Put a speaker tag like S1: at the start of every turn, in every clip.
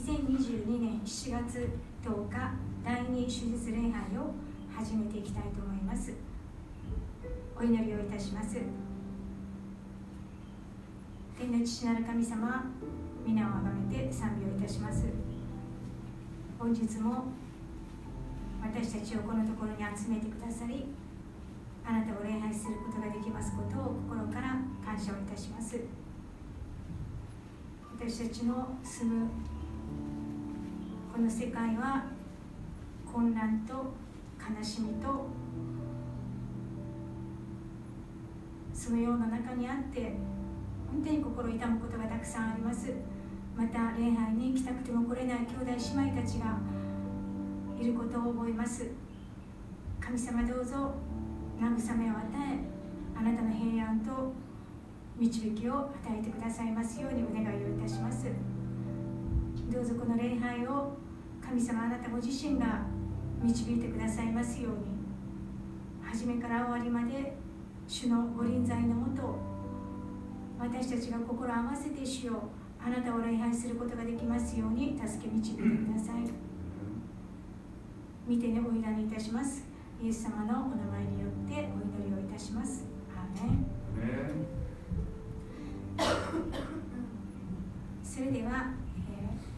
S1: 2022年7月10日第2手術礼拝を始めていきたいと思います。お祈りをいたします。天の父なる神様皆をあがめて賛美をいたします。本日も私たちをこのところに集めてくださりあなたを礼拝することができますことを心から感謝をいたします。私たちの住むこの世界は混乱と悲しみとそのような中にあって本当に心痛むことがたくさんあります。また礼拝に来たくても来れない兄弟姉妹たちがいることを覚えます。神様どうぞ慰めを与えあなたの平安と導きを与えてくださいますようにお願いをいたします。どうぞこの礼拝を神様あなたご自身が導いてくださいますように。初めから終わりまで主のご臨在のもと私たちが心を合わせて主よあなたを礼拝することができますように助け導いてください。見てねお祈りいたします。イエス様のお名前によってお祈りをいたします。アーメン。それでは、えー、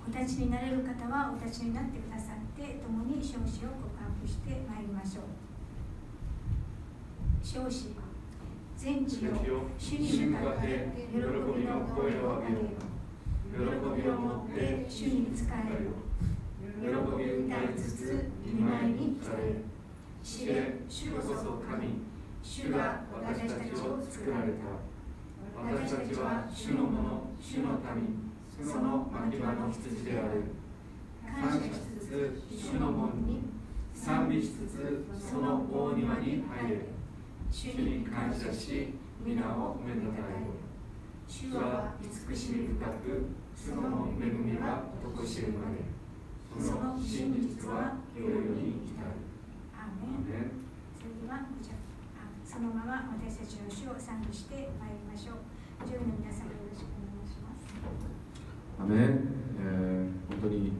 S1: お立ちになれる方はお立ちになってくださって共に少子を告白してまいりましょう。少子全地を主に向かって喜びの声を上げよ喜びを持って主に仕えよ喜び歌いつつ見舞いに来れ知れ主こそ神。主が私たちを作られた。私たちは主のもの主の民。その牧場の羊である。感謝しつつ主の門に賛美しつつその大庭に入れ主に感謝し皆を褒めたたえ主は慈しみ深くその恵みはとしるまで。その真実は世々に至る。アーメン。それではそのまま私たちの主を賛美してまいりましょう。上位の皆様よろしくお願いします
S2: アメン、えー、本当に、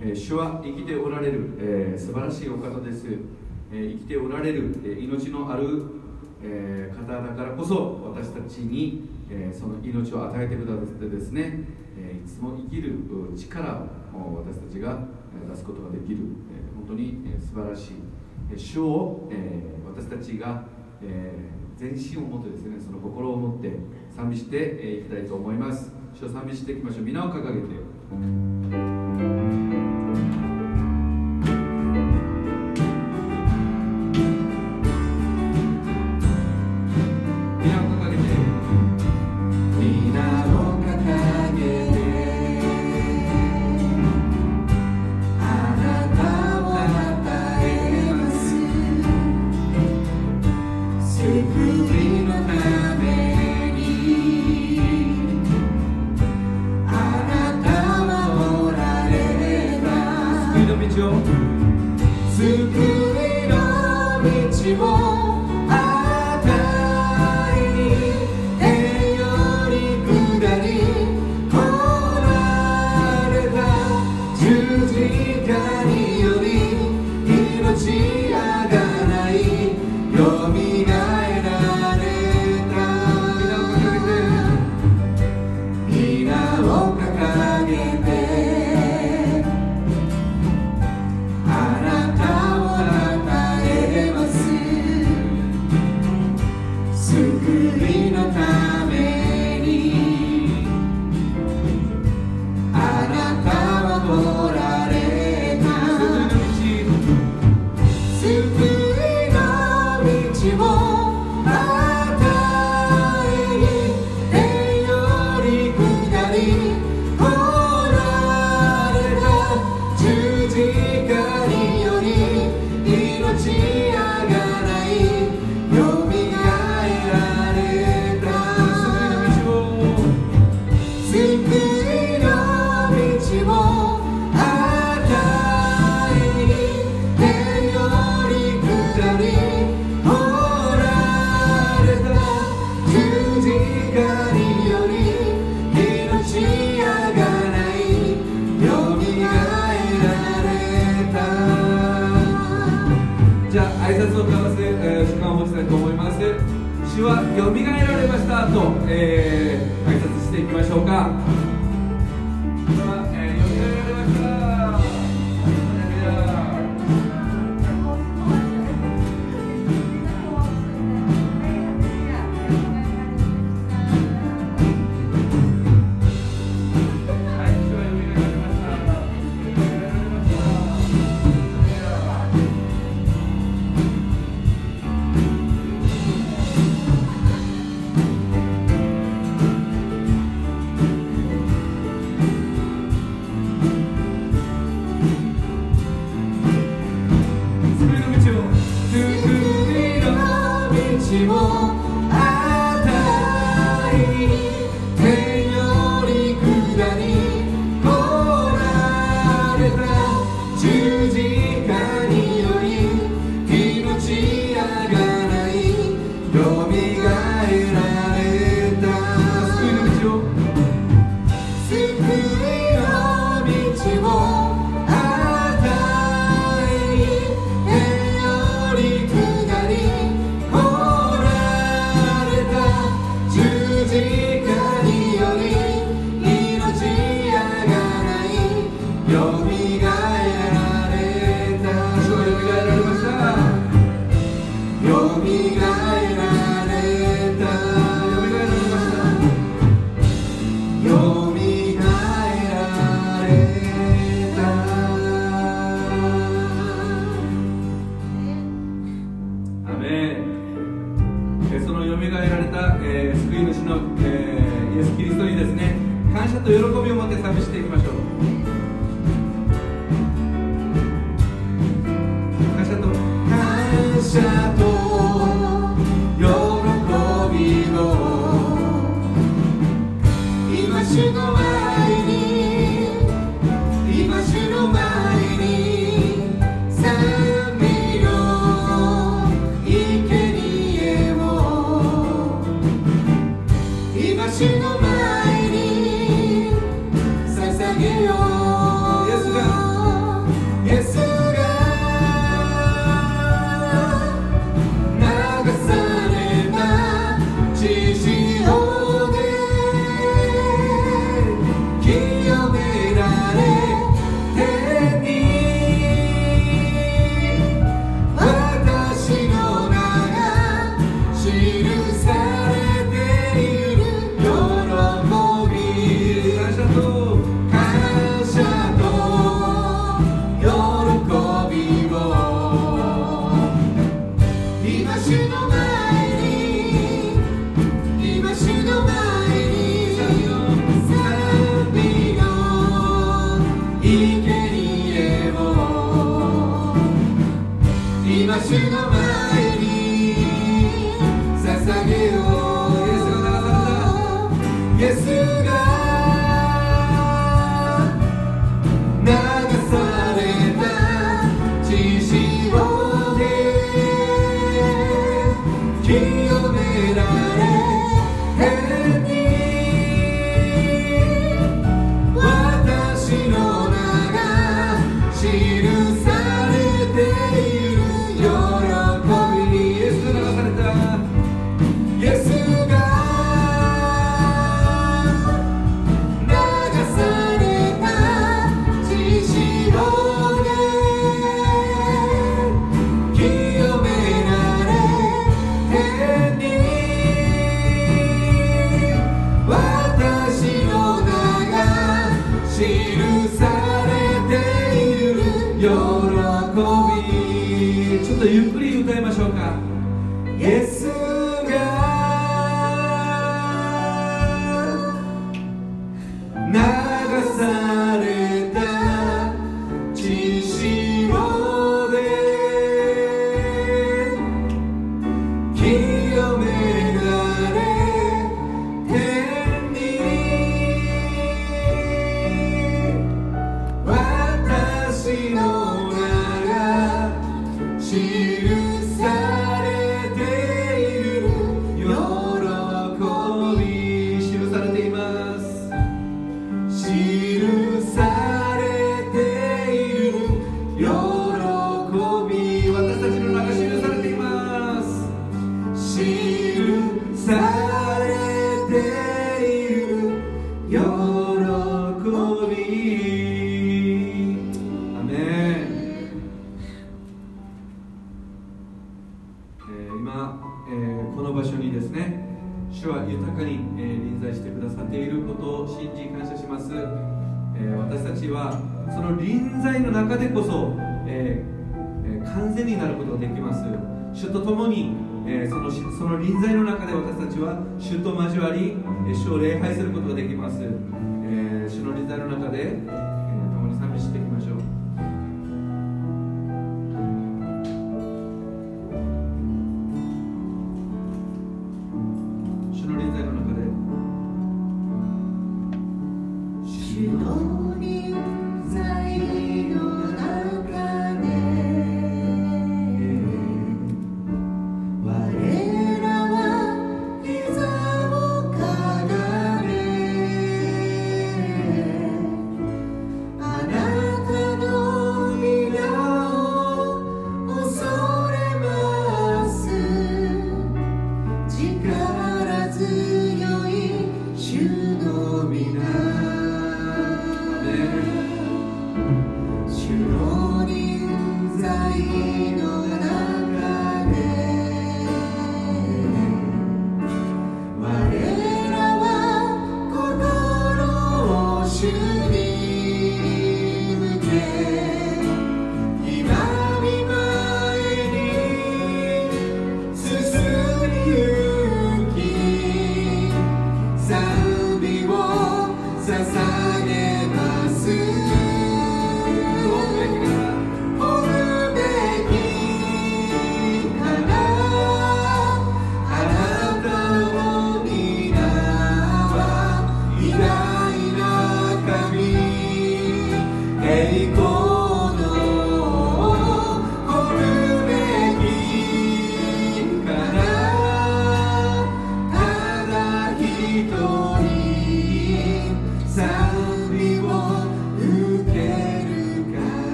S2: えー、主は生きておられる、えー、素晴らしいお方です、えー、生きておられる、えー、命のある、えー、方だからこそ私たちに、えー、その命を与えてくださってですね、えー、いつも生きる力を私たちが出すことができる、えー、本当に、えー、素晴らしい、えー、主を、えー、私たちが、えー、全身を持ってですねその心を持って賛美してい、きたいと思います。賛美していきましょう皆を掲げて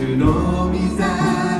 S2: 主の御座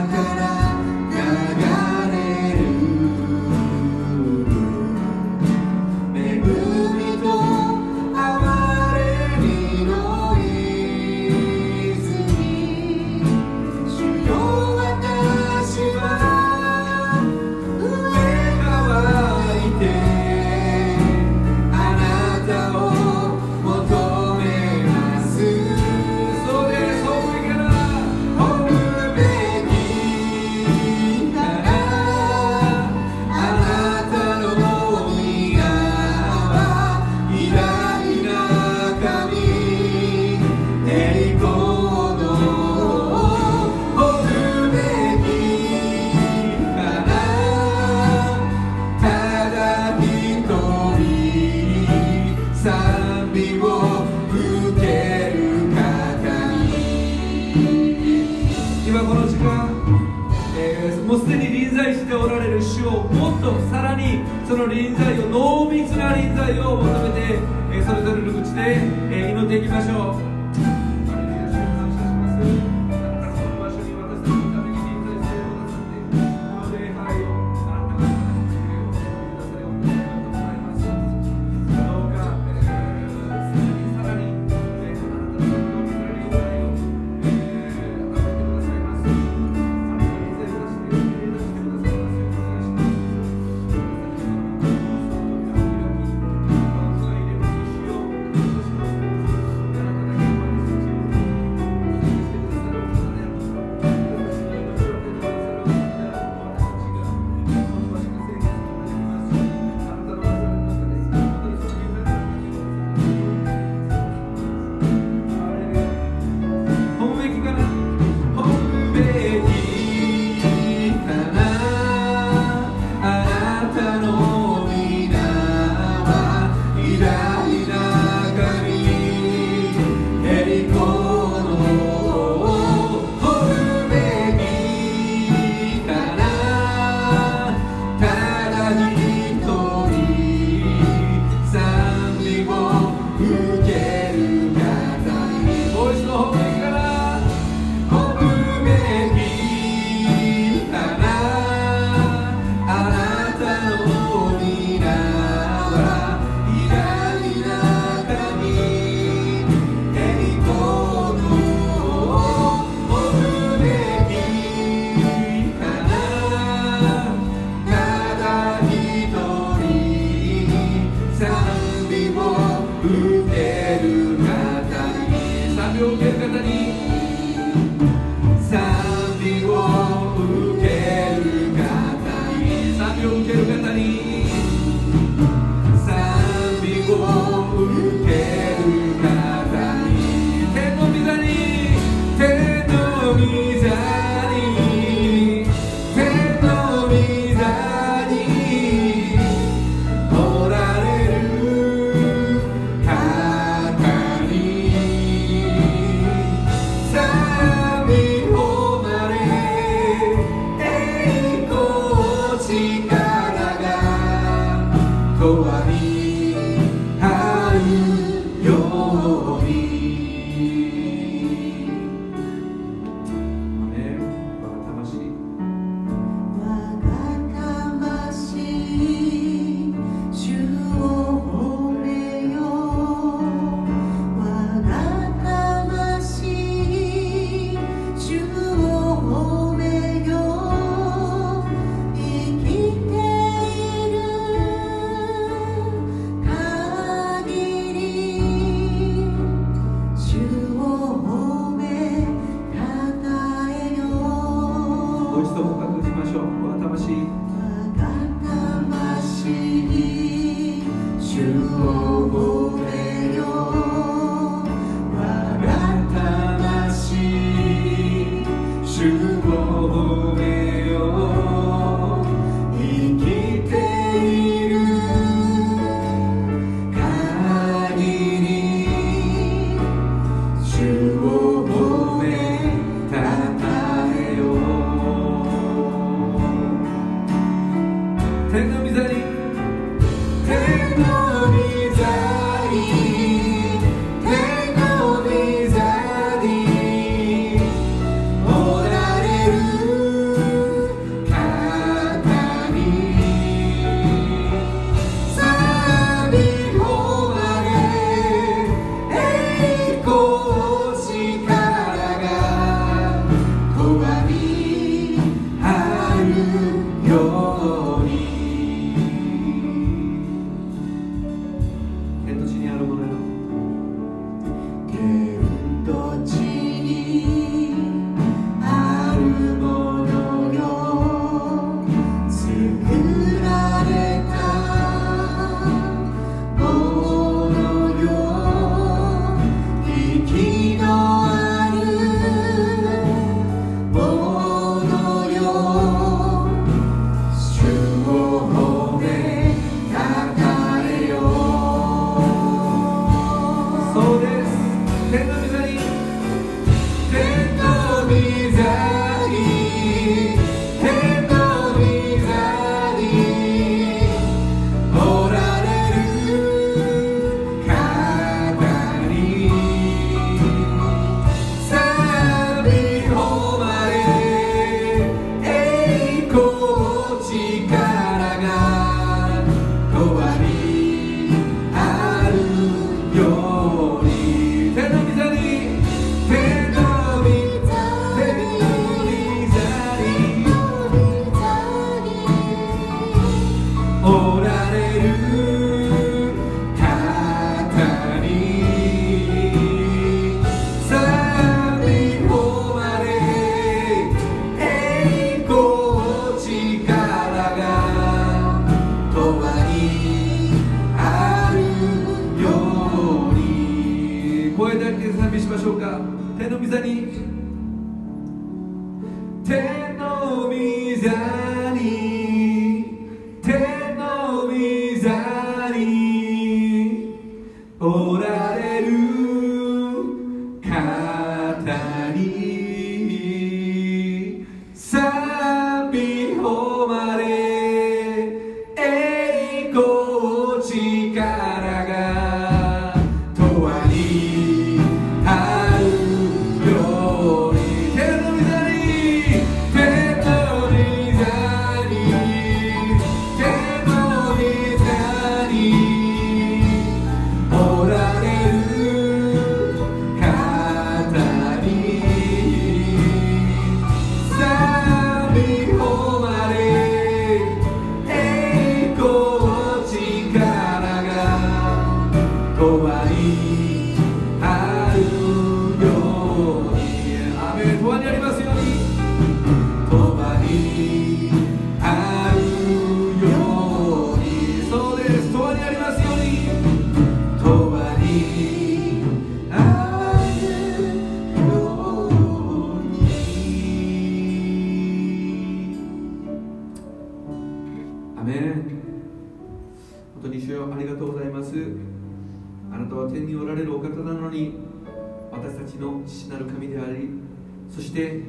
S2: して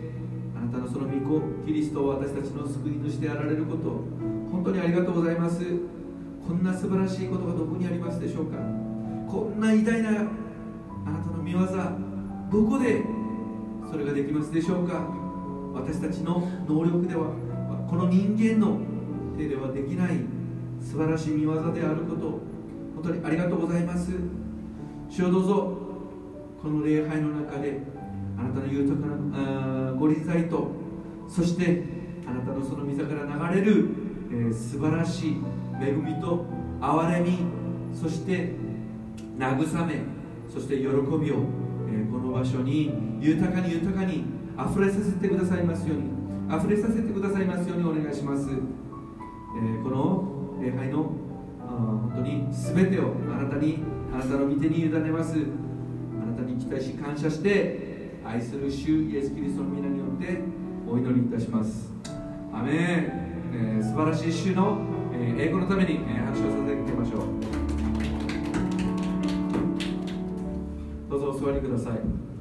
S2: あなたのその御子キリストを私たちの救い主であられること本当にありがとうございます。こんな素晴らしいことがどこにありますでしょうか。こんな偉大なあなたの御業どこでそれができますでしょうか。私たちの能力ではこの人間の手ではできない素晴らしい御業であること。本当にありがとうございます。主をどうぞこの礼拝の中であなたの豊かなご臨在とそしてあなたのその溝から流れる、えー、素晴らしい恵みと憐れみそして慰めそして喜びを、えー、この場所に豊かに豊かに溢れさせてくださいますように溢れさせてくださいますようにお願いします、えー、この礼拝の本当に全てをあなたにあなたの御手に委ねます。あなたに期待し感謝して愛する主イエス・キリストの皆によってお祈りいたします。アメン、えー、素晴らしい主の、えー、英語のために、えー、拍手をさせていきましょう。どうぞお座りください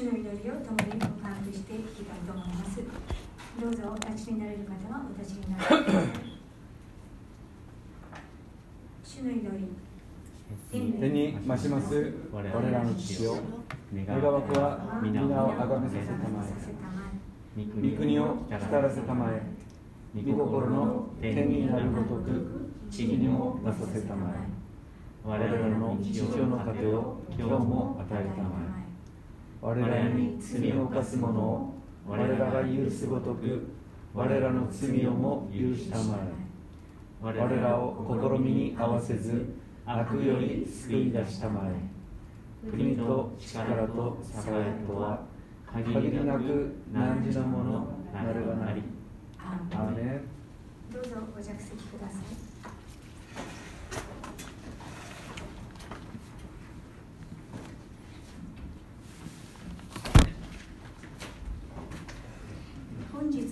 S1: 主の祈りを共に告白していきたいと思いますどうぞお立ちになれる方はお立ちになる主の祈り
S3: 天に増します。我らの父よ。願わくは皆をあがめさせたまえ。御国を来たらせたまえ。御心の天になるごとく地にもなさせたまえ。我々の日常の糧を今日も与えたまえ。我らに罪を犯す者を我らが許すごとく我らの罪をも許したまえ。我らを試みに合わせず悪より救い出したまえ。国と力と栄えとは限りなく何時のものなればなり。アーメン。
S1: どうぞご着席ください。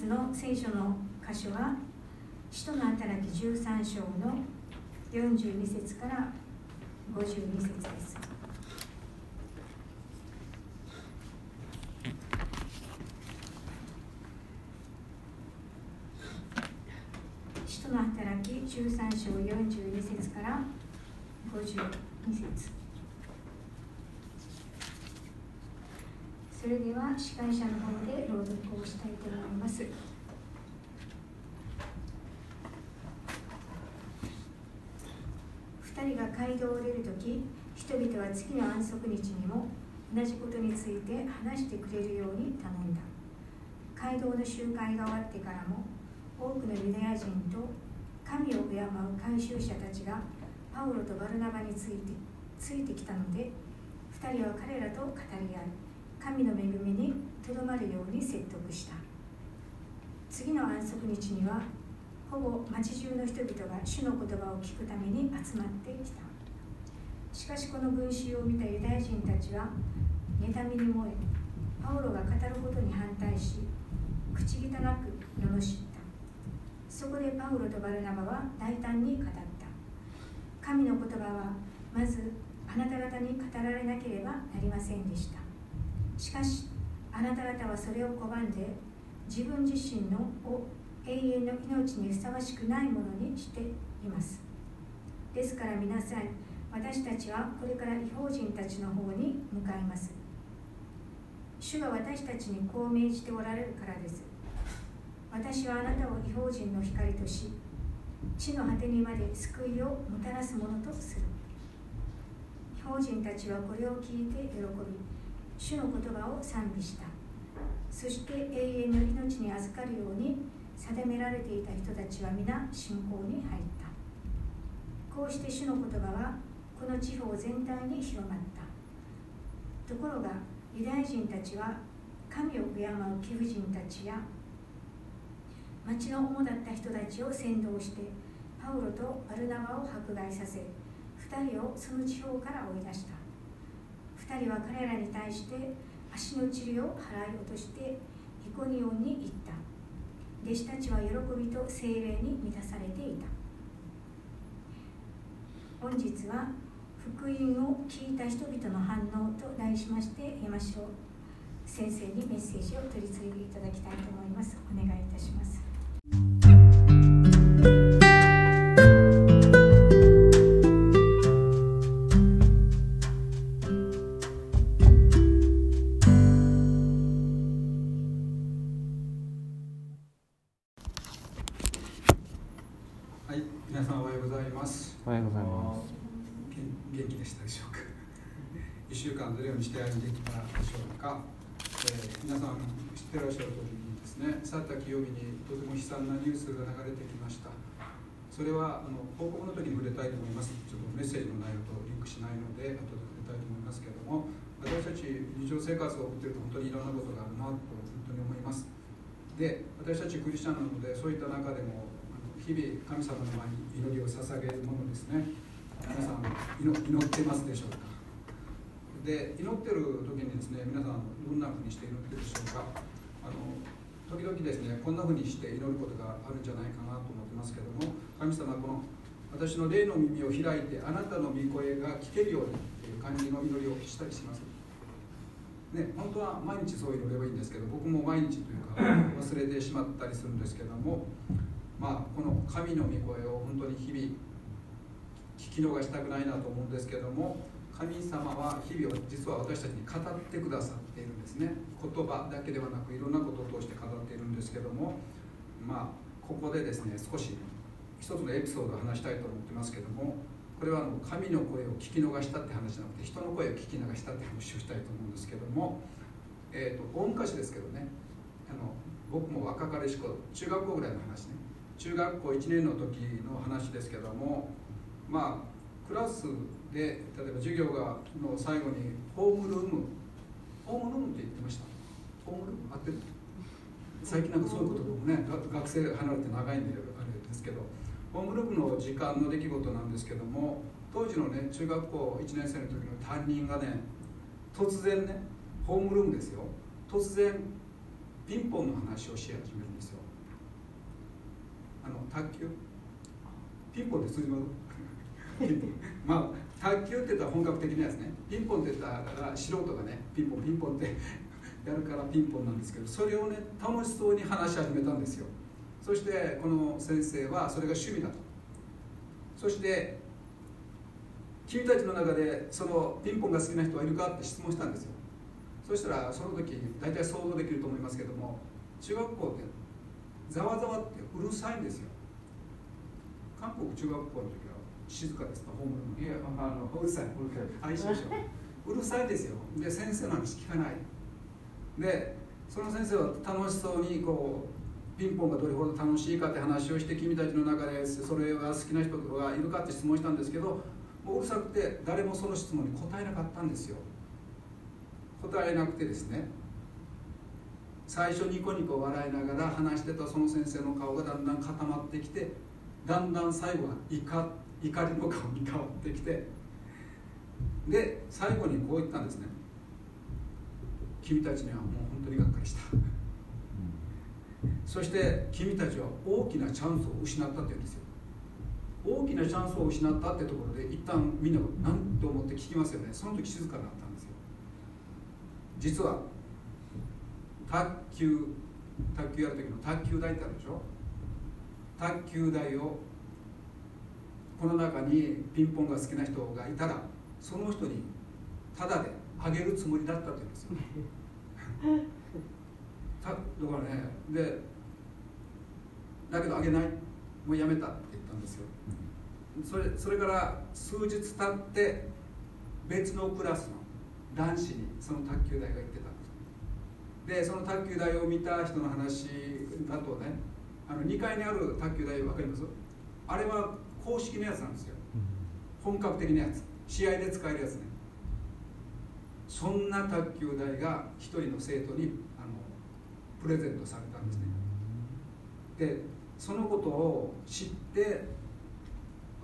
S1: の聖書の箇所は使徒の働き13章の42節から52節です使徒の働き13章42節から52節それでは司会者の方で朗読をしたいと思います。2人が街道を出るとき、人々は次の安息日にも同じことについて話してくれるように頼んだ。街道の集会が終わってからも、多くのユダヤ人と神を敬う回収者たちがパウロとバルナバについてついてきたので、2人は彼らと語り合い、神の恵みにとどまるように説得した次の安息日にはほぼ町中の人々が主の言葉を聞くために集まってきたしかしこの群衆を見たユダヤ人たちは妬みに燃えパウロが語ることに反対し口汚く罵った。そこでパウロとバルナバは大胆に語った。神の言葉はまずあなた方に語られなければなりませんでした。しかしあなた方はそれを拒んで自分自身のを永遠の命にふさわしくないものにしています。ですから皆さん私たちはこれから違法人たちの方に向かいます。主が私たちにこう命じておられるからです。私はあなたを違法人の光とし地の果てにまで救いをもたらすものとする。違法人たちはこれを聞いて喜び主の言葉を賛美した。そして永遠の命に預かるように定められていた人たちは皆信仰に入った。こうして主の言葉はこの地方全体に広まった。ところがユダヤ人たちは神を敬う貴婦人たちや町の主だった人たちを先導してパウロとバルナバを迫害させ2人をその地方から追い出した。2人は彼らに対して足の塵を払い落としてイコニオンに行った。弟子たちは喜びと精霊に満たされていた。本日は福音を聞いた人々の反応と題しまして山椒先生にメッセージを取り次いでいただきたいと思います。お願いいたします。
S4: 惨なニュースが流れてきました。それはあの報告の時に触れたいと思います。ちょっとメッセージの内容とリンクしないので後で触れたいと思いますけれども私たち日常生活を送っていると本当にいろんなことがあるなと本当に思います。で私たちクリスチャンなのでそういった中でも日々神様の前に祈りを捧げるものですね。皆さん祈ってますでしょうか？で祈ってる時にですね皆さんどんなふうにして祈ってるでしょうか？あの時々ですねこんなふうにして祈ることがあるんじゃないかなと思ってますけども神様この私の霊の耳を開いてあなたの御声が聞けるようにという感じの祈りをしたりします。ね、本当は毎日そう祈ればいいんですけど僕も毎日というか忘れてしまったりするんですけどもまあ、この神の御声を本当に日々聞き逃したくないなと思うんですけども神様は日々を実は私たちに語ってくださっているんですね。言葉だけではなくいろんなことを通して語っているんですけどもまあここでですね少し一つのエピソードを話したいと思ってますけどもこれはあの神の声を聞き逃したって話じゃなくて人の声を聞き流したって話をしたいと思うんですけども、えーと、と大昔ですけどねあの僕も若かりし頃中学校ぐらいの話ね。中学校1年の時の話ですけどもまあクラスで例えば授業がの最後にホームルームホームルームって言ってました？ホームルーム合ってる？最近なんかそういうこともね学生離れて長いんであれですけどホームルームの時間の出来事なんですけども当時のね中学校1年生の時の担任がね突然ねホームルームですよ。突然ピンポンの話をし始めるんですよ。あの卓球？ピンポンで通じます？まあ卓球って言ったら本格的なやつね。ピンポンって言ったら素人がねピンポンピンポンって やるからピンポンなんですけどそれをね楽しそうに話し始めたんですよ。そしてこの先生はそれが趣味だと。そして君たちの中でそのピンポンが好きな人はいるかって質問したんですよ。そしたらその時大体想像できると思いますけども中学校ってざわざわってうるさいんですよ。韓国中学校の時静かですかホームいやあのうるさいうるさい。しょうるさいですよ。で先生の話聞かない。でその先生は楽しそうにこうピンポンがどれほど楽しいかって話をして君たちの中でそれが好きな人がいるかって質問したんですけどもううるさくて誰もその質問に答えなかったんですよ。答えなくてですね。最初ニコニコ笑いながら話してたその先生の顔がだんだん固まってきてだんだん最後は怒怒りの顔に変わってきてで最後にこう言ったんですね。君たちにはもう本当にがっかりした。そして君たちは大きなチャンスを失ったって言うんですよ。大きなチャンスを失ったってところで一旦みんな何と思って聞きますよね。その時静かになったんですよ。実は卓球卓球やる時の卓球台ってあるでしょ？卓球台をこの中にピンポンが好きな人がいたらその人にタダであげるつもりだったって言うんですよ。ただからねでだけどあげない？もうやめたって言ったんですよ。それそれから数日経って別のクラスの男子にその卓球台が行ってたでその卓球台を見た人の話だとねあの2階にある卓球台分かります？あれは公式のやつなんですよ。本格的なやつ。試合で使えるやつね。そんな卓球台が1人の生徒にあのプレゼントされたんですね。でそのことを知って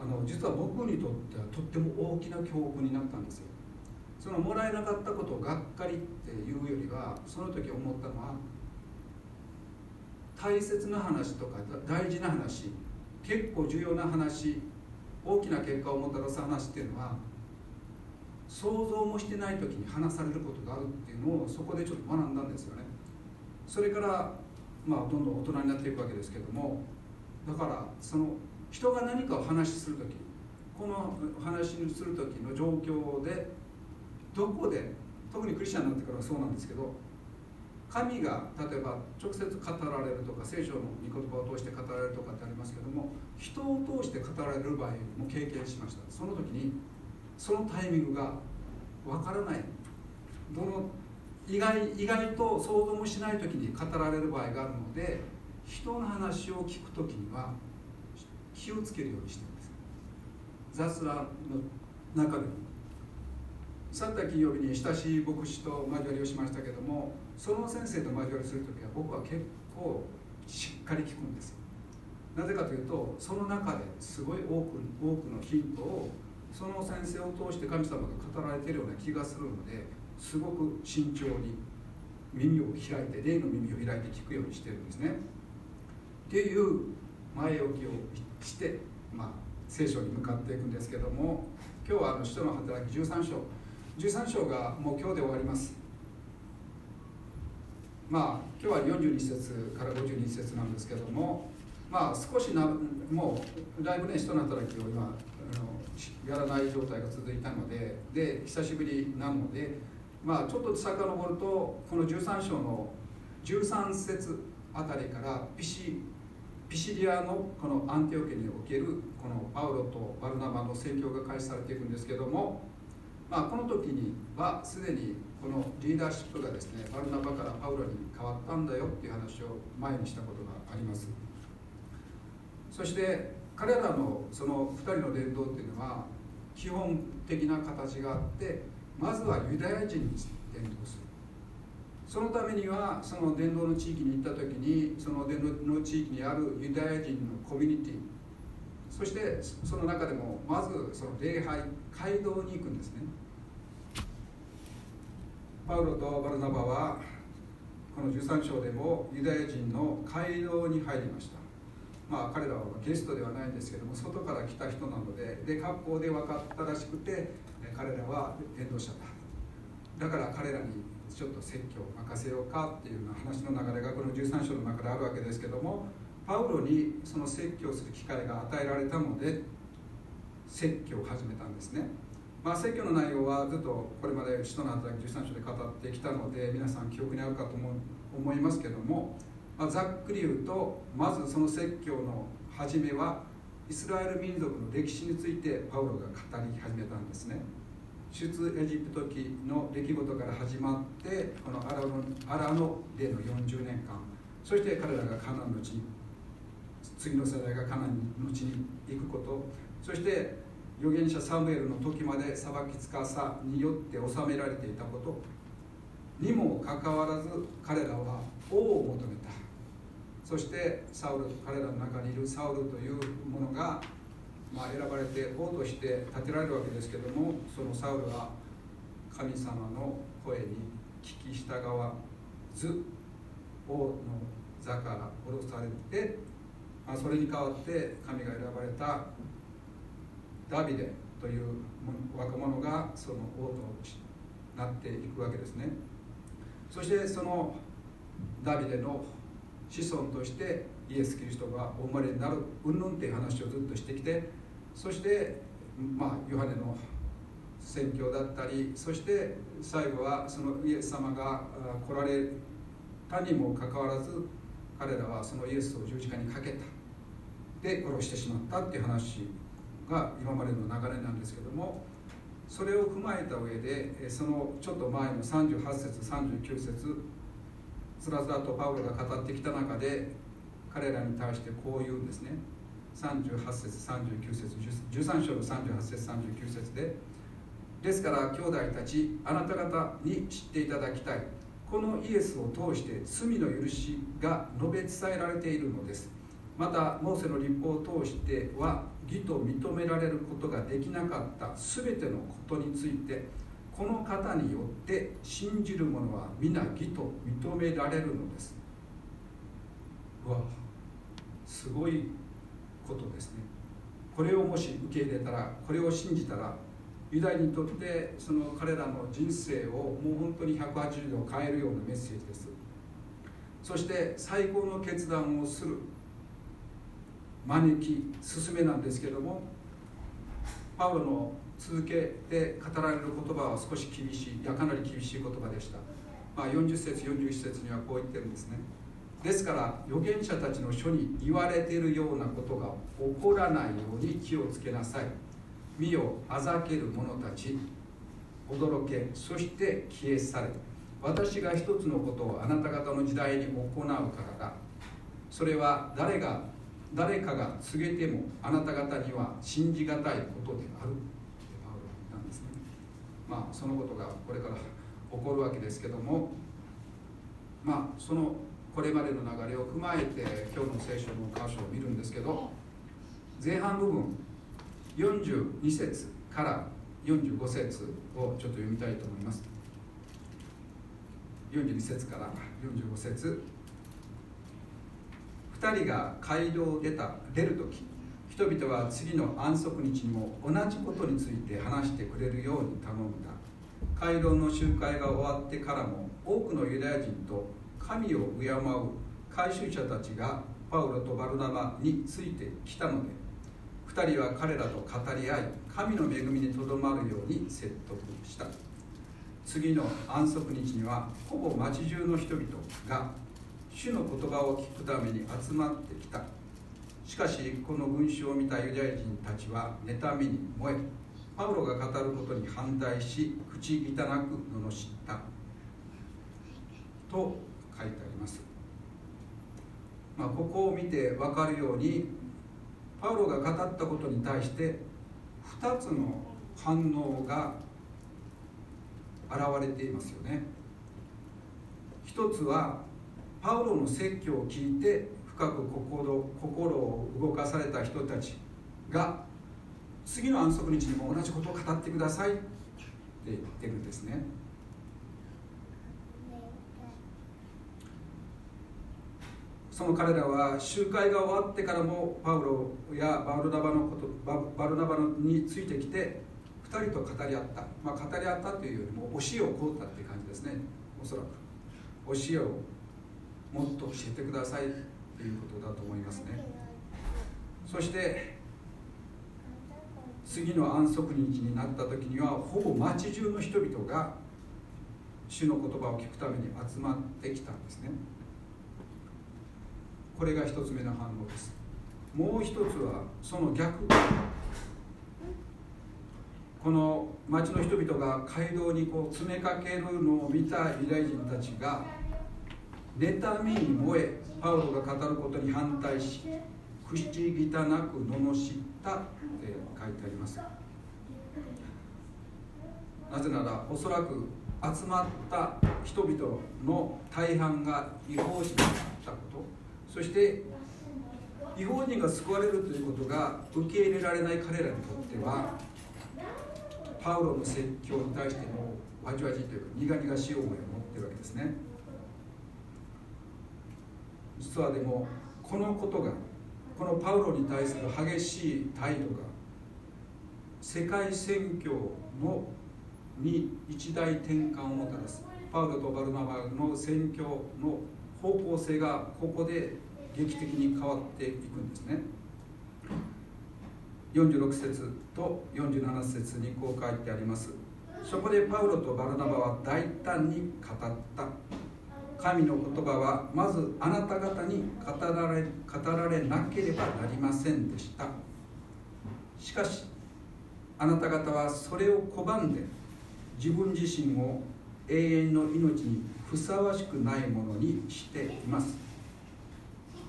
S4: あの実は僕にとってはとっても大きな教訓になったんですよ。そのもらえなかったことをがっかりっていうよりはその時思ったのは大切な話とか大事な話結構重要な話大きな結果をもたらす話っていうのは想像もしてない時に話されることがあるっていうのをそこでちょっと学んだんですよね。それからまあどんどん大人になっていくわけですけどもだからその人が何かを話しする時この話にする時の状況でどこで特にクリスチャンになってからはそうなんですけど神が例えば直接語られるとか聖書の御言葉を通して語られるとかってありますけども人を通して語られる場合も経験しました。その時にそのタイミングがわからない。どの意外意外と想像もしない時に語られる場合があるので人の話を聞く時には気をつけるようにしてるんです。雑談の中でも。さった金曜日に親しい牧師と交わりをしましたけどもその先生と交わりする時は僕は結構しっかり聞くんですなぜかというとその中ですごい多く多くのヒントをその先生を通して神様が語られているような気がするのですごく慎重に耳を開いて霊の耳を開いて聞くようにしてるんですね。っていう前置きをして、まあ、聖書に向かっていくんですけども今日はあの使徒の働き13章。13章がもう今日で終わります。まあ今日は42節から52節なんですけどもまあ少しなもうだいぶね使徒の働きを今あのやらない状態が続いたのでで久しぶりなのでまあちょっと遡るとこの13章の13節あたりからピシピシリアのこのアンティオケにおけるこのパウロとバルナバの宣教が開始されていくんですけども、まあ、この時にはすでにこのリーダーシップがですねバルナバからパウロに変わったんだよっていう話を前にしたことがあります。そして彼らのその2人の伝道っていうのは基本的な形があってまずはユダヤ人に伝道する。そのためにはその伝道の地域に行った時にその伝道の地域にあるユダヤ人のコミュニティそしてその中でもまずその礼拝街道に行くんですね。パウロとバルナバはこの13章でもユダヤ人の街道に入りました。まあ彼らはゲストではないんですけども外から来た人なのでで学校で分かったらしくて彼らは伝道者だ。だから彼らにちょっと説教を任せようかっていうような話の流れがこの13章の中であるわけですけどもパウロにその説教する機会が与えられたので説教を始めたんですね。まあ、説教の内容はずっとこれまで使徒の働き13章で語ってきたので皆さん記憶にあるかと思いますけども、まあ、ざっくり言うとまずその説教の始めはイスラエル民族の歴史についてパウロが語り始めたんですね。出エジプト期の出来事から始まってこのアラのアラの例の40年間そして彼らがカナンの地に次の世代がカナンの地に行くことそして預言者サムエルの時まで裁きつかさによって治められていたこと。にもかかわらず彼らは王を求めた。そしてサウル彼らの中にいるサウルというものがまあ、選ばれて王として立てられるわけですけどもそのサウルは神様の声に聞き従わず王の座から降ろされて、まあ、それに代わって神が選ばれたダビデという若者がその王となっていくわけですね。そしてそのダビデの子孫としてイエス・キリストがお生まれになるうんぬんっていう話をずっとしてきてそしてまあヨハネの宣教だったりそして最後はそのイエス様が来られたにもかかわらず彼らはそのイエスを十字架にかけた。で殺してしまったっていう話が今までの流れなんですけどもそれを踏まえた上でそのちょっと前の38節39節つらつらとパウロが語ってきた中で彼らに対してこう言うんですね。38節39節13章の38節39節でですから兄弟たちあなた方に知っていただきたい。このイエスを通して罪の許しが述べ伝えられているのです。またモーセの立法を通しては義と認められることができなかった全てのことについてこの方によって信じる者は皆義と認められるのです。うわすごいことですね。これをもし受け入れたらこれを信じたらユダヤにとってその彼らの人生をもう本当に180度変えるようなメッセージです。そして最高の決断をする。招き進めなんですけどもパウロの続けて語られる言葉は少し厳しいいやかなり厳しい言葉でした、まあ、40節41節にはこう言ってるんですね。ですから預言者たちの書に言われているようなことが起こらないように気をつけなさい。身をあざける者たち驚けそして消え去れ。私が一つのことをあなた方の時代に行うからだ。それは誰が誰かが告げてもあなた方には信じがたいことであるってパウロは言ったんですね。まあそのことがこれから起こるわけですけどもまあそのこれまでの流れを踏まえて今日の聖書の箇所を見るんですけど前半部分42節から45節をちょっと読みたいと思います。42節から45節。2人が街道を出た出る時人々は次の安息日にも同じことについて話してくれるように頼んだ。街道の集会が終わってからも多くのユダヤ人と神を敬う回収者たちがパウロとバルナバについてきたので2人は彼らと語り合い神の恵みにとどまるように説得した。次の安息日にはほぼ町中の人々が主の言葉を聞くために集まってきた。しかしこの群衆を見たユダヤ人たちは妬みに燃えパウロが語ることに反対し口汚く罵った。と書いてあります、まあ、ここを見て分かるようにパウロが語ったことに対して2つの反応が現れていますよね。一つはパウロの説教を聞いて深く心心を動かされた人たちが次の安息日にも同じことを語ってくださいって言ってるんですね。その彼らは集会が終わってからもパウロやバルナバのことバルナバについてきて2人と語り合った、まあ、語り合ったというよりも教えを請ったっていう感じですね。おそらく。教えをもっと教えてくださいということだと思いますね。そして次の安息日になった時にはほぼ町中の人々が主の言葉を聞くために集まってきたんですね。これが一つ目の反応です。もう一つはその逆。この町の人々が街道にこう詰めかけるのを見たユダヤ人たちが妬みに燃えパウロが語ることに反対し口汚く罵ったって書いてあります。なぜならおそらく集まった人々の大半が違法人だったこと。そして違法人が救われるということが受け入れられない彼らにとってはパウロの説教に対してもわじわじというか苦々しい思いを持ってるわけですね。実はでもこのことがこのパウロに対する激しい態度が世界宣教のに一大転換をもたらす。パウロとバルナバの宣教の方向性がここで劇的に変わっていくんですね。46節と47節にこう書いてあります。そこでパウロとバルナバは大胆に語った。神の言葉はまずあなた方に語られ語られなければなりませんでした。しかしあなた方はそれを拒んで自分自身を永遠の命にふさわしくないものにしています。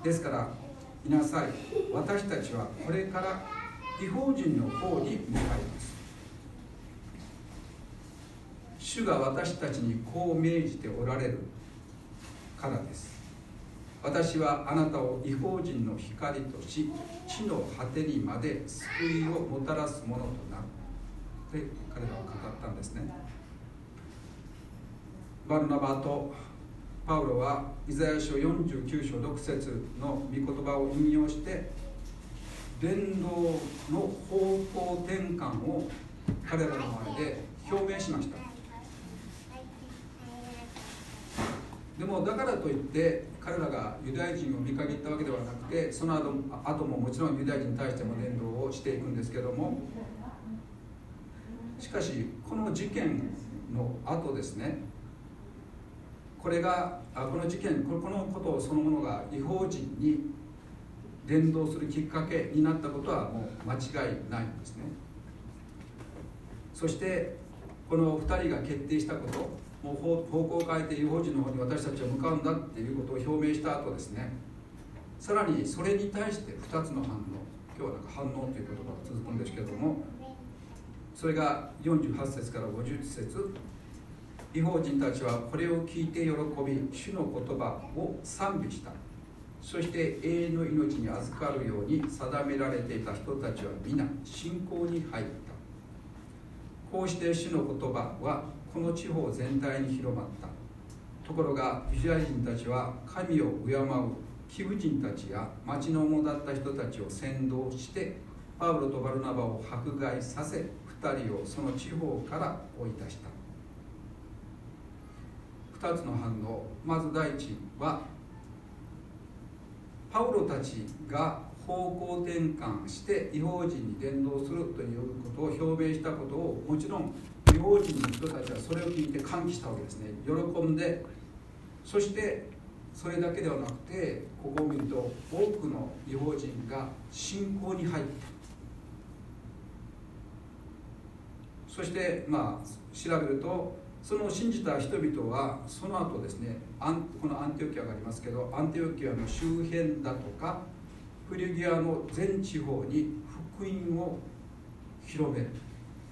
S4: ですから見なさい私たちはこれから違法人の方に向かいます。主が私たちにこう命じておられる。からです。私はあなたを違法人の光とし地の果てにまで救いをもたらすものとなる。って彼らは語ったんですね。バルナバとパウロはイザヤ書49章6節の御言葉を引用して伝道の方向転換を彼らの前で表明しました。でもだからといって彼らがユダヤ人を見限ったわけではなくてその後後ももちろんユダヤ人に対しても伝道をしていくんですけどもしかしこの事件の後ですねこれがこの事件このことそのものが違法人に伝道するきっかけになったことはもう間違いないんですね。そしてこの2人が決定したこともう方向を変えて違法人の方に私たちは向かうんだっていうことを表明した後ですね。さらにそれに対して2つの反応。今日はなんか反応という言葉が続くんですけども。それが48節から50節。違法人たちはこれを聞いて喜び主の言葉を賛美した。そして永遠の命に預かるように定められていた人たちは皆信仰に入った。こうして主の言葉はこの地方全体に広まった。ところがユダヤ人たちは神を敬う貴婦人たちや町の主だった人たちを先導してパウロとバルナバを迫害させ2人をその地方から追い出した。2つの反応。まず第一はパウロたちが方向転換して違法人に伝道するということを表明したことをもちろん違法人の人たちはそれを聞いて歓喜したわけですね。喜んでそしてそれだけではなくてここを見ると多くの違法人が信仰に入ったそしてまあ調べるとその信じた人々はその後ですねこのアンティオキアがありますけどアンティオキアの周辺だとかフリギアの全地方に福音を広め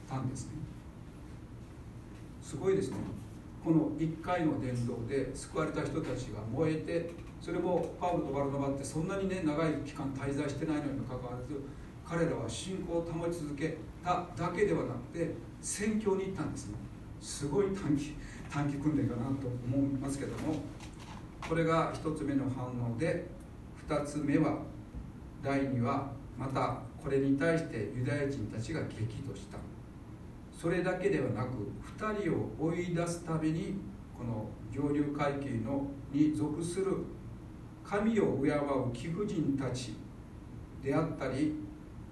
S4: たんですね。すごいですね。この1回の伝道で救われた人たちが燃えてそれもパウロとバルナバってそんなにね長い期間滞在してないのにもかかわらず彼らは信仰を保ち続けただけではなくて宣教に行ったんですね。すごい短期短期訓練かなと思いますけどもこれが1つ目の反応で2つ目は第2はまたこれに対してユダヤ人たちが激怒した。それだけではなく2人を追い出すためにこの上流階級のに属する神を敬う貴婦人たちであったり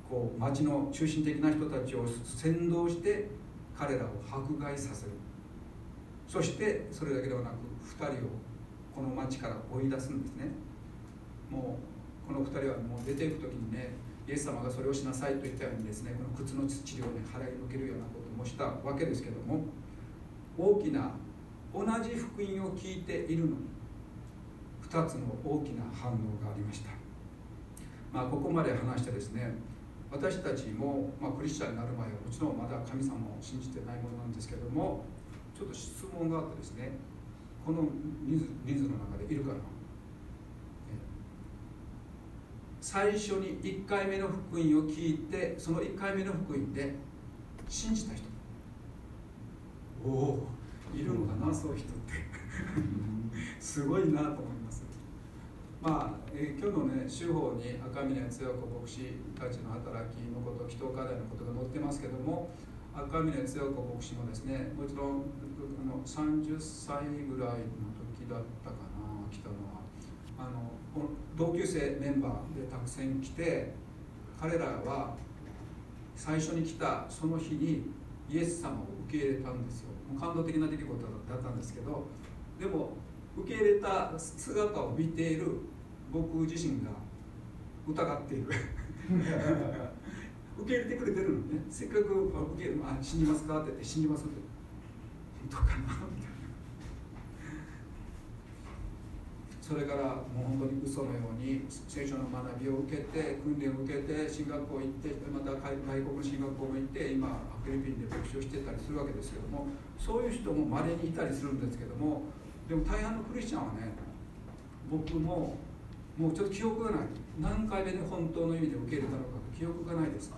S4: こう町の中心的な人たちを先導して彼らを迫害させる。そしてそれだけではなく2人をこの町から追い出すんですね。もうこの2人はもう出ていく時にねイエス様がそれをしなさいと言ったようにですねこの靴の治療をね払い受けるようなこともしたわけですけども大きな同じ福音を聞いているのに2つの大きな反応がありました。まあここまで話してですね私たちも、まあ、クリスチャンになる前はもちろんまだ神様を信じてないものなんですけどもちょっと質問があってですねこの人数の中でいるかな。最初に1回目の福音を聞いてその1回目の福音で信じた人。おおいるのかなそういう人って。すごいなと思います。まあ、えー、今日のね司法に赤嶺津代子牧師たちの働きのこと祈祷課題のことが載ってますけども赤嶺津代子牧師もですねもちろんあの30歳ぐらいの時だったかな来たのは。あの同級生メンバーでたくさん来て彼らは最初に来たその日にイエス様を受け入れたんですよ感動的な出来事だったんですけどでも受け入れた姿を見ている僕自身が疑っている。受け入れてくれてるのね。せっかく受けあ死にますかって言って死にますって本当かなみたいな。それからもう本当に嘘のように聖書の学びを受けて訓練を受けて進学校行ってまた外国の進学校も行って今フィリピンで牧師をしてたりするわけですけどもそういう人もまれにいたりするんですけどもでも大半のクリスチャンはね僕ももうちょっと記憶がない。何回目で本当の意味で受け入れたのか記憶がないです。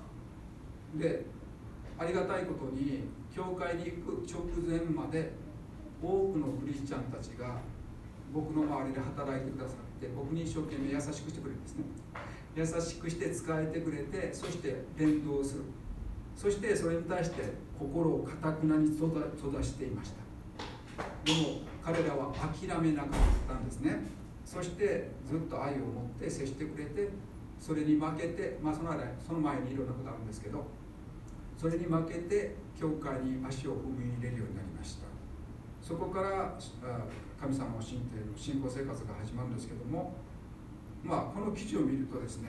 S4: でありがたいことに教会に行く直前まで多くのクリスチャンたちが僕の周りで働いてくださって僕に一生懸命優しくしてくれるんですね。優しくして使えてくれてそして伝道する。そしてそれに対して心をかたくなに育していました。でも彼らは諦めなかったんですね。そしてずっと愛を持って接してくれてそれに負けて、まあ、その間その前にいろんなことあるんですけどそれに負けて教会に足を踏み入れるようになりました。そこから神様を信じている信仰生活が始まるんですけどもまあこの記事を見るとですね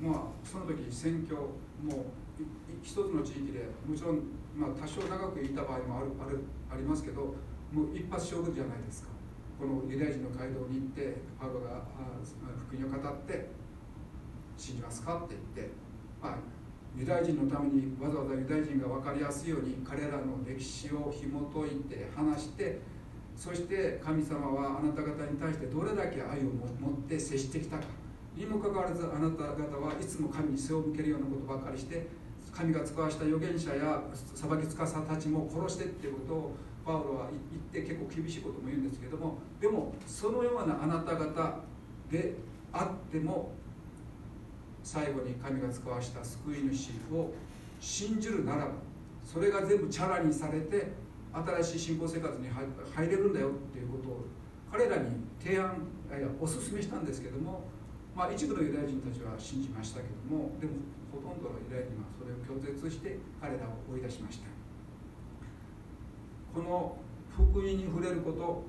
S4: まあその時宣教もう一つの地域でもちろん、まあ、多少長くいた場合もあるあるありますけどもう一発勝負じゃないですか。このユダヤ人の街道に行ってパウロが福音を語って信じますか？って言って、まあ、ユダヤ人のためにわざわざユダヤ人が分かりやすいように彼らの歴史を紐解いて話してそして神様はあなた方に対してどれだけ愛を持って接してきたか。にもかかわらずあなた方はいつも神に背を向けるようなことばかりして神が使わした預言者や裁き司たちも殺してっていうことをパウロは言って結構厳しいことも言うんですけどもでもそのようなあなた方であっても最後に神が使わした救い主を信じるならばそれが全部チャラにされて新しい信仰生活に入れるんだよっていうことを彼らに提案いやお勧めしたんですけども、まあ、一部のユダヤ人たちは信じましたけどもでもほとんどのユダヤ人は拒絶して彼らを追い出しました。この福音に触れること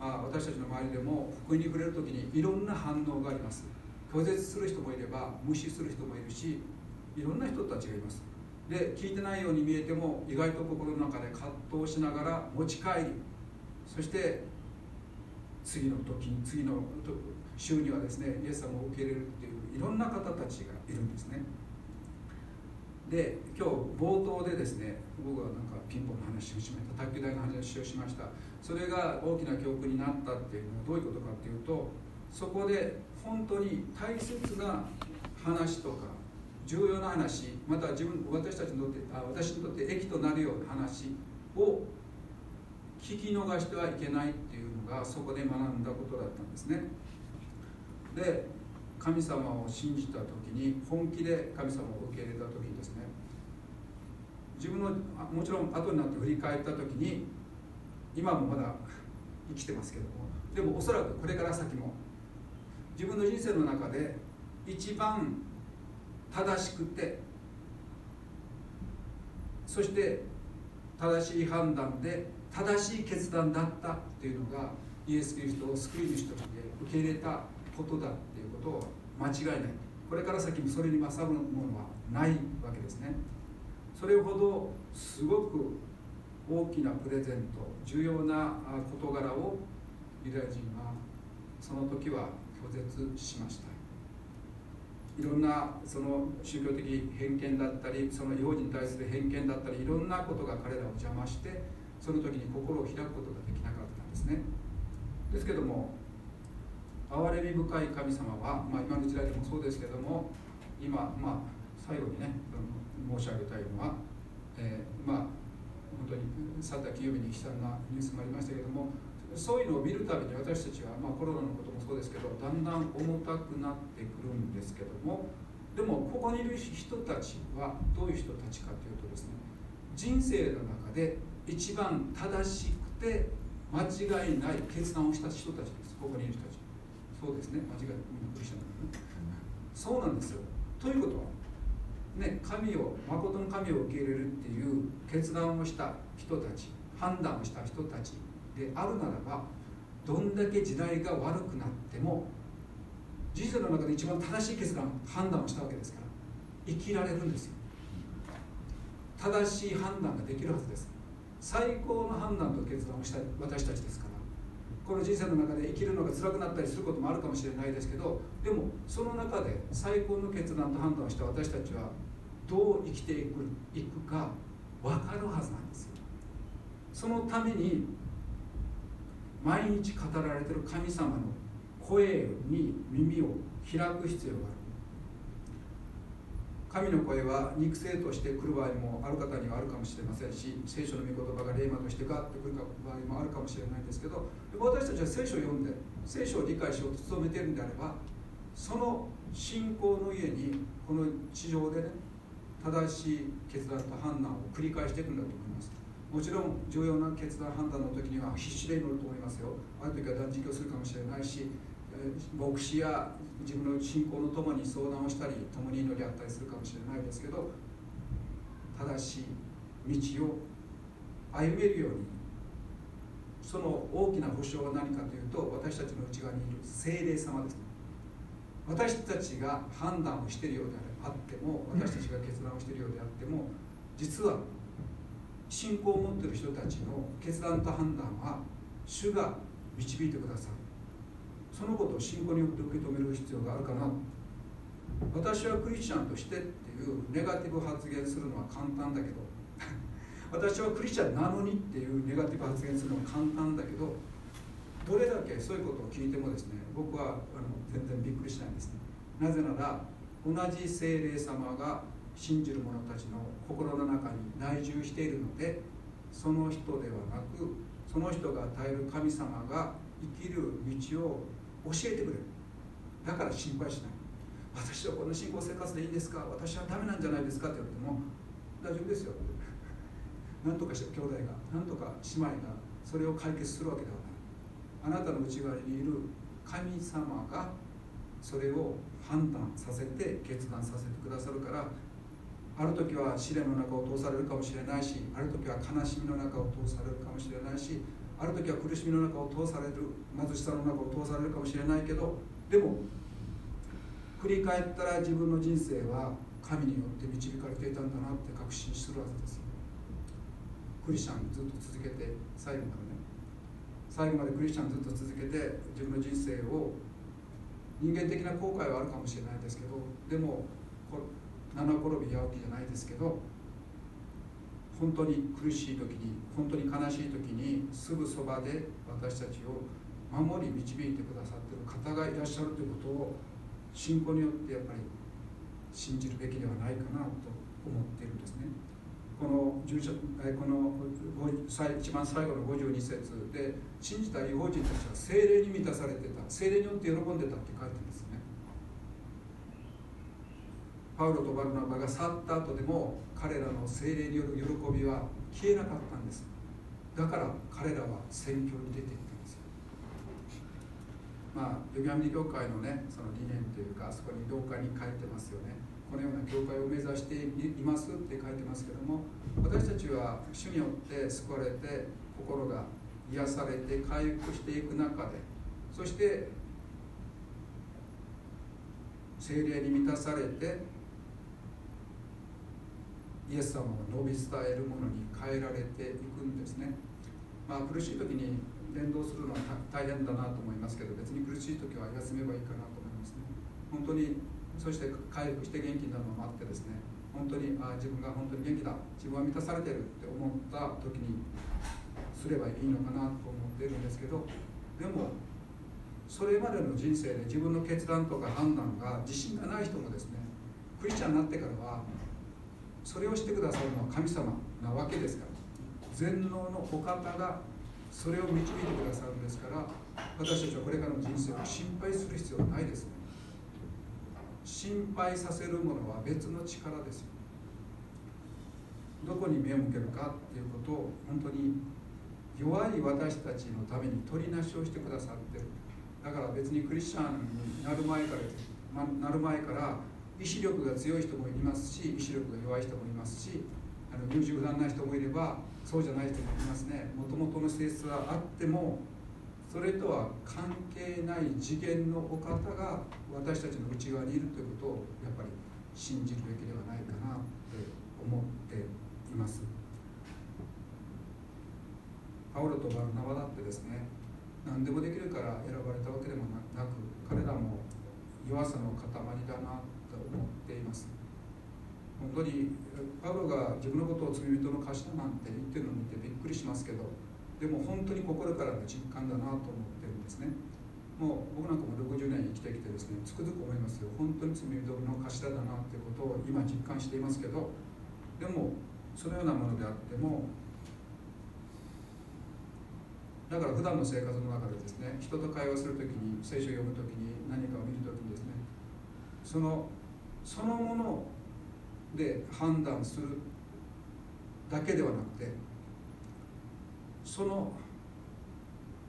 S4: あ私たちの周りでも福音に触れる時にいろんな反応があります。拒絶する人もいれば無視する人もいるしいろんな人たちがいます。で聞いてないように見えても意外と心の中で葛藤しながら持ち帰りそして次の時に次の週にはですねイエス様を受け入れるっていういろんな方たちがいるんですね。で今日冒頭でですね僕はなんかピンポンの話をしました卓球台の話をしました。それが大きな教訓になったっていうのはどういうことかっていうとそこで本当に大切な話とか重要な話また自分私たちにとってあ私にとって益となるような話を聞き逃してはいけないっていうのがそこで学んだことだったんですね。で神様を信じた時に本気で神様を受け入れた時にですね自分のもちろん後になって振り返った時に今もまだ生きてますけどもでもおそらくこれから先も自分の人生の中で一番正しくてそして正しい判断で正しい決断だったっていうのがイエス・キリストを救い主として受け入れたことだっていうことを間違いない。これから先もそれに勝るものはないわけですね。それほどすごく大きなプレゼント重要な事柄をユダヤ人はその時は拒絶しました。いろんなその宗教的偏見だったりその違法人に対する偏見だったりいろんなことが彼らを邪魔してその時に心を開くことができなかったんですね。ですけども憐れみ深い神様は、まあ、今の時代でもそうですけども今、まあ、最後にね申し上げたいのは、えー、まあ本当に佐田清美に悲惨なニュースもありましたけどもそういうのを見るたびに私たちは、まあ、コロナのこともそうですけどだんだん重たくなってくるんですけどもでもここにいる人たちはどういう人たちかというとですね人生の中で一番正しくて間違いない決断をした人たちです。ここにいる人たち。そうですね。間違いみんなクリスチャンだねそうなんですよ。ということはね神を誠の神を受け入れるっていう決断をした人たち判断をした人たちであるならばどんだけ時代が悪くなっても人生の中で一番正しい決断判断をしたわけですから生きられるんですよ。正しい判断ができるはずです。最高の判断と決断をした私たちですかこの人生の中で生きるのが辛くなったりすることもあるかもしれないですけどでもその中で最高の決断と判断をした私たちはどう生きていくいくか分かるはずなんですよ。そのために毎日語られてる神様の声に耳を開く必要がある。神の声は肉声として来る場合もある方にはあるかもしれませんし聖書の御言葉が霊魔としてガッと来る場合もあるかもしれないんですけど私たちは聖書を読んで聖書を理解しようと努めているんであればその信仰の家にこの地上でね正しい決断と判断を繰り返していくんだと思います。もちろん重要な決断判断の時には必死で祈ると思いますよ。ある時は断食をするかもしれないし牧師や自分の信仰の友に相談をしたり共に祈り合ったりするかもしれないですけど正しい道を歩めるようにその大きな保証は何かというと私たちの内側にいる精霊様です。私たちが判断をしているようであっても私たちが決断をしているようであっても実は信仰を持っている人たちの決断と判断は主が導いてくださる。そのことを信仰によって受け止める必要があるかな。私はクリスチャンとしてっていうネガティブ発言するのは簡単だけど。私はクリスチャンなのにっていうネガティブ発言するのは簡単だけど。どれだけそういうことを聞いてもですね僕はあの全然びっくりしないんですね。なぜなら同じ精霊様が信じる者たちの心の中に内住しているのでその人ではなくその人が与える神様が生きる道を教えてくれる。だから心配しない。私はこの信仰生活でいいですか？私はダメなんじゃないですか？って言われても大丈夫ですよ。何とかして兄弟が何とか姉妹がそれを解決するわけではない。あなたの内側にいる神様がそれを判断させて決断させてくださるからある時は試練の中を通されるかもしれないしある時は悲しみの中を通されるかもしれないしある時は苦しみの中を通される貧しさの中を通されるかもしれないけどでも振り返ったら自分の人生は神によって導かれていたんだなって確信するはずですクリスチャンずっと続けて最後までね。最後までクリスチャンずっと続けて自分の人生を人間的な後悔はあるかもしれないですけどでも七転び八起きじゃないですけど本当に苦しい時に本当に悲しい時にすぐそばで私たちを守り導いてくださっている方がいらっしゃるということを信仰によってやっぱり信じるべきではないかなと思っているんですね。このこの一番最後の52節で信じた違法人たちは精霊に満たされてた精霊によって喜んでたって書いてますねパウロとバルナバが去った後でも彼らの精霊による喜びは消えなかったんです。だから彼らは宣教に出ていったんですよ。まあヨギャミ教会のねその理念というかあそこに廊下に書いてますよね。このような教会を目指していますって書いてますけども私たちは主によって救われて心が癒されて回復していく中でそして精霊に満たされてイエス様を述び伝えるものに変えられていくんですね、まあ、苦しい時に伝道するのは大変だなと思いますけど別に苦しい時は休めばいいかなと思いますね。本当にそして回復して元気になるのもあってですね。本当にあ自分が本当に元気だ。自分は満たされてるって思った時にすればいいのかなと思ってるんですけどでもそれまでの人生で自分の決断とか判断が自信がない人もですねクリスチャンになってからはそれをしてくださるのは神様なわけですから。全能のお方がそれを導いてくださるんですから。私たちはこれからの人生を心配する必要はないです心配させるものは別の力ですよ。どこに目を向けるかっていうことを本当に弱い私たちのために取りなしをしてくださってる。だから別にクリスチャンになる前から、なる前から意志力が強い人もいますし意志力が弱い人もいますしあの優柔不断な人もいればそうじゃない人もいますね。もともとの性質はあってもそれとは関係ない次元のお方が私たちの内側にいるということをやっぱり信じるべきではないかなって思っています。パウロとバルナバだってですね何でもできるから選ばれたわけでもなく彼らも弱さの塊だなっています。本当にパウロが自分のことを罪人の頭なんて言ってるのを見てびっくりしますけどでも本当に心からの実感だなと思ってるんですね。もう僕なんかも60年生きてきてですねつくづく思いますよ。本当に罪人の頭だなってことを今実感していますけどでもそのようなものであってもだから普段の生活の中でですね人と会話する時に聖書を読む時に何かを見る時にですねそのそのもので判断するだけではなくてその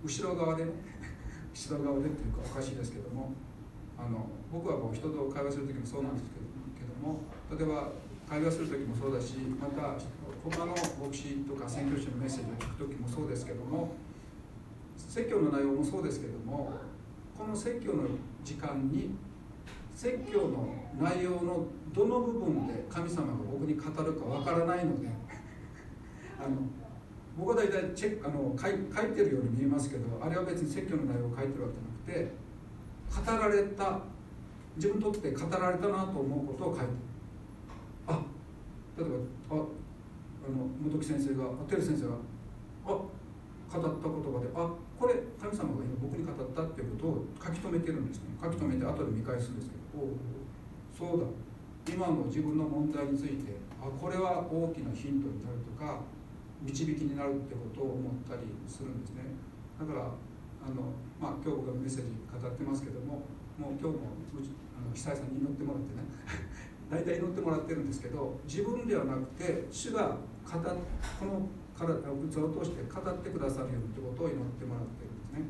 S4: 後ろ側でね 後ろ側でっていうかおかしいですけどもあの僕はもう人と会話する時もそうなんですけども例えば会話する時もそうだしまた他の牧師とか宣教師のメッセージを聞く時もそうですけども説教の内容もそうですけどもこの説教の時間に説教の内容のどの部分で神様が僕に語るかわからないのであの僕は大体チェあの書い書いてるように見えますけどあれは別に説教の内容を書いてるわけじゃなくて語られた自分にとって語られたなと思うことを書いてる。あ例えばああの本木先生が照先生があ語った言葉であこれ神様が今僕に語ったっていうことを書き留めてるんですね。書き留めて後で見返すんですけど。おそうだ。今の自分の問題についてあこれは大きなヒントになるとか導きになるってことを思ったりするんですね。だからあの、まあ、今日僕がメッセージ語ってますけどももう今日もあの久井さんに祈ってもらってね。大体祈ってもらってるんですけど自分ではなくて主が語この体器を通して語ってくださるようにということを祈ってもらってるんですね。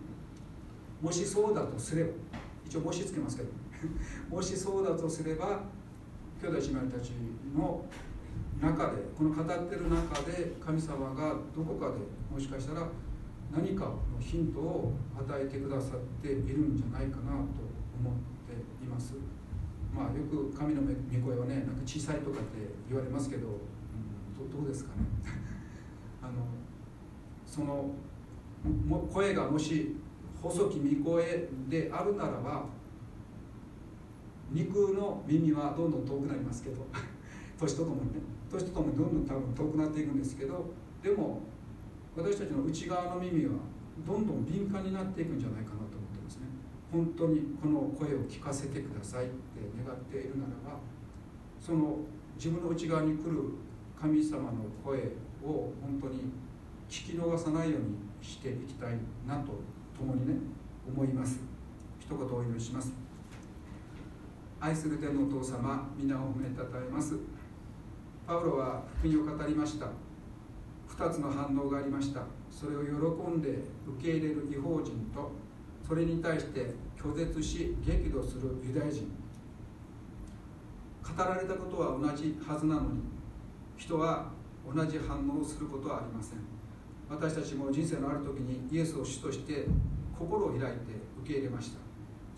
S4: もしそうだとすれば一応もしつけますけど もしそうだとすれば兄弟姉妹たちの中でこの語ってる中で神様がどこかでもしかしたら何かのヒントを与えてくださっているんじゃないかなと思っています。まあよく神の御声はねなんか小さいとかって言われますけど、うん、どうですかね。あのその声がもし細き御声であるならば肉の耳はどんどん遠くなりますけど 年とともにね。年とともにどんどん多分遠くなっていくんですけどでも私たちの内側の耳はどんどん敏感になっていくんじゃないかなと思ってますね。本当にこの声を聞かせてくださいって願っているならばその自分の内側に来る神様の声を本当に聞き逃さないようにしていきたいなと共にね思います。一言お祈りします。愛する天のお父様皆を褒めたたえます。パウロは福音を語りました。2つの反応がありました。それを喜んで受け入れる違法人とそれに対して拒絶し激怒するユダヤ人。語られたことは同じはずなのに人は同じ反応をすることはありません。私たちも人生のある時にイエスを主として心を開いて受け入れました。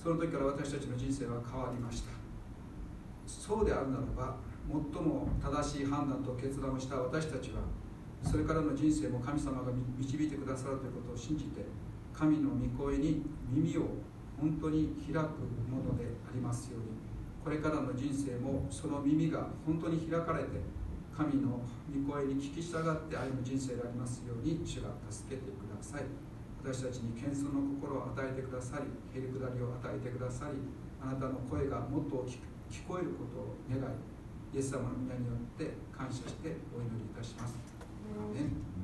S4: その時から私たちの人生は変わりました。そうであるならば最も正しい判断と決断をした私たちはそれからの人生も神様が導いてくださるということを信じて神の御声に耳を本当に開くものでありますようにこれからの人生もその耳が本当に開かれて神の御声に聞き従って歩む人生でありますように主が助けてください私たちに謙遜の心を与えてくださりへりくだりを与えてくださりあなたの声がもっと大きく聞こえることを願いイエス様の皆によって感謝してお祈りいたします。アメン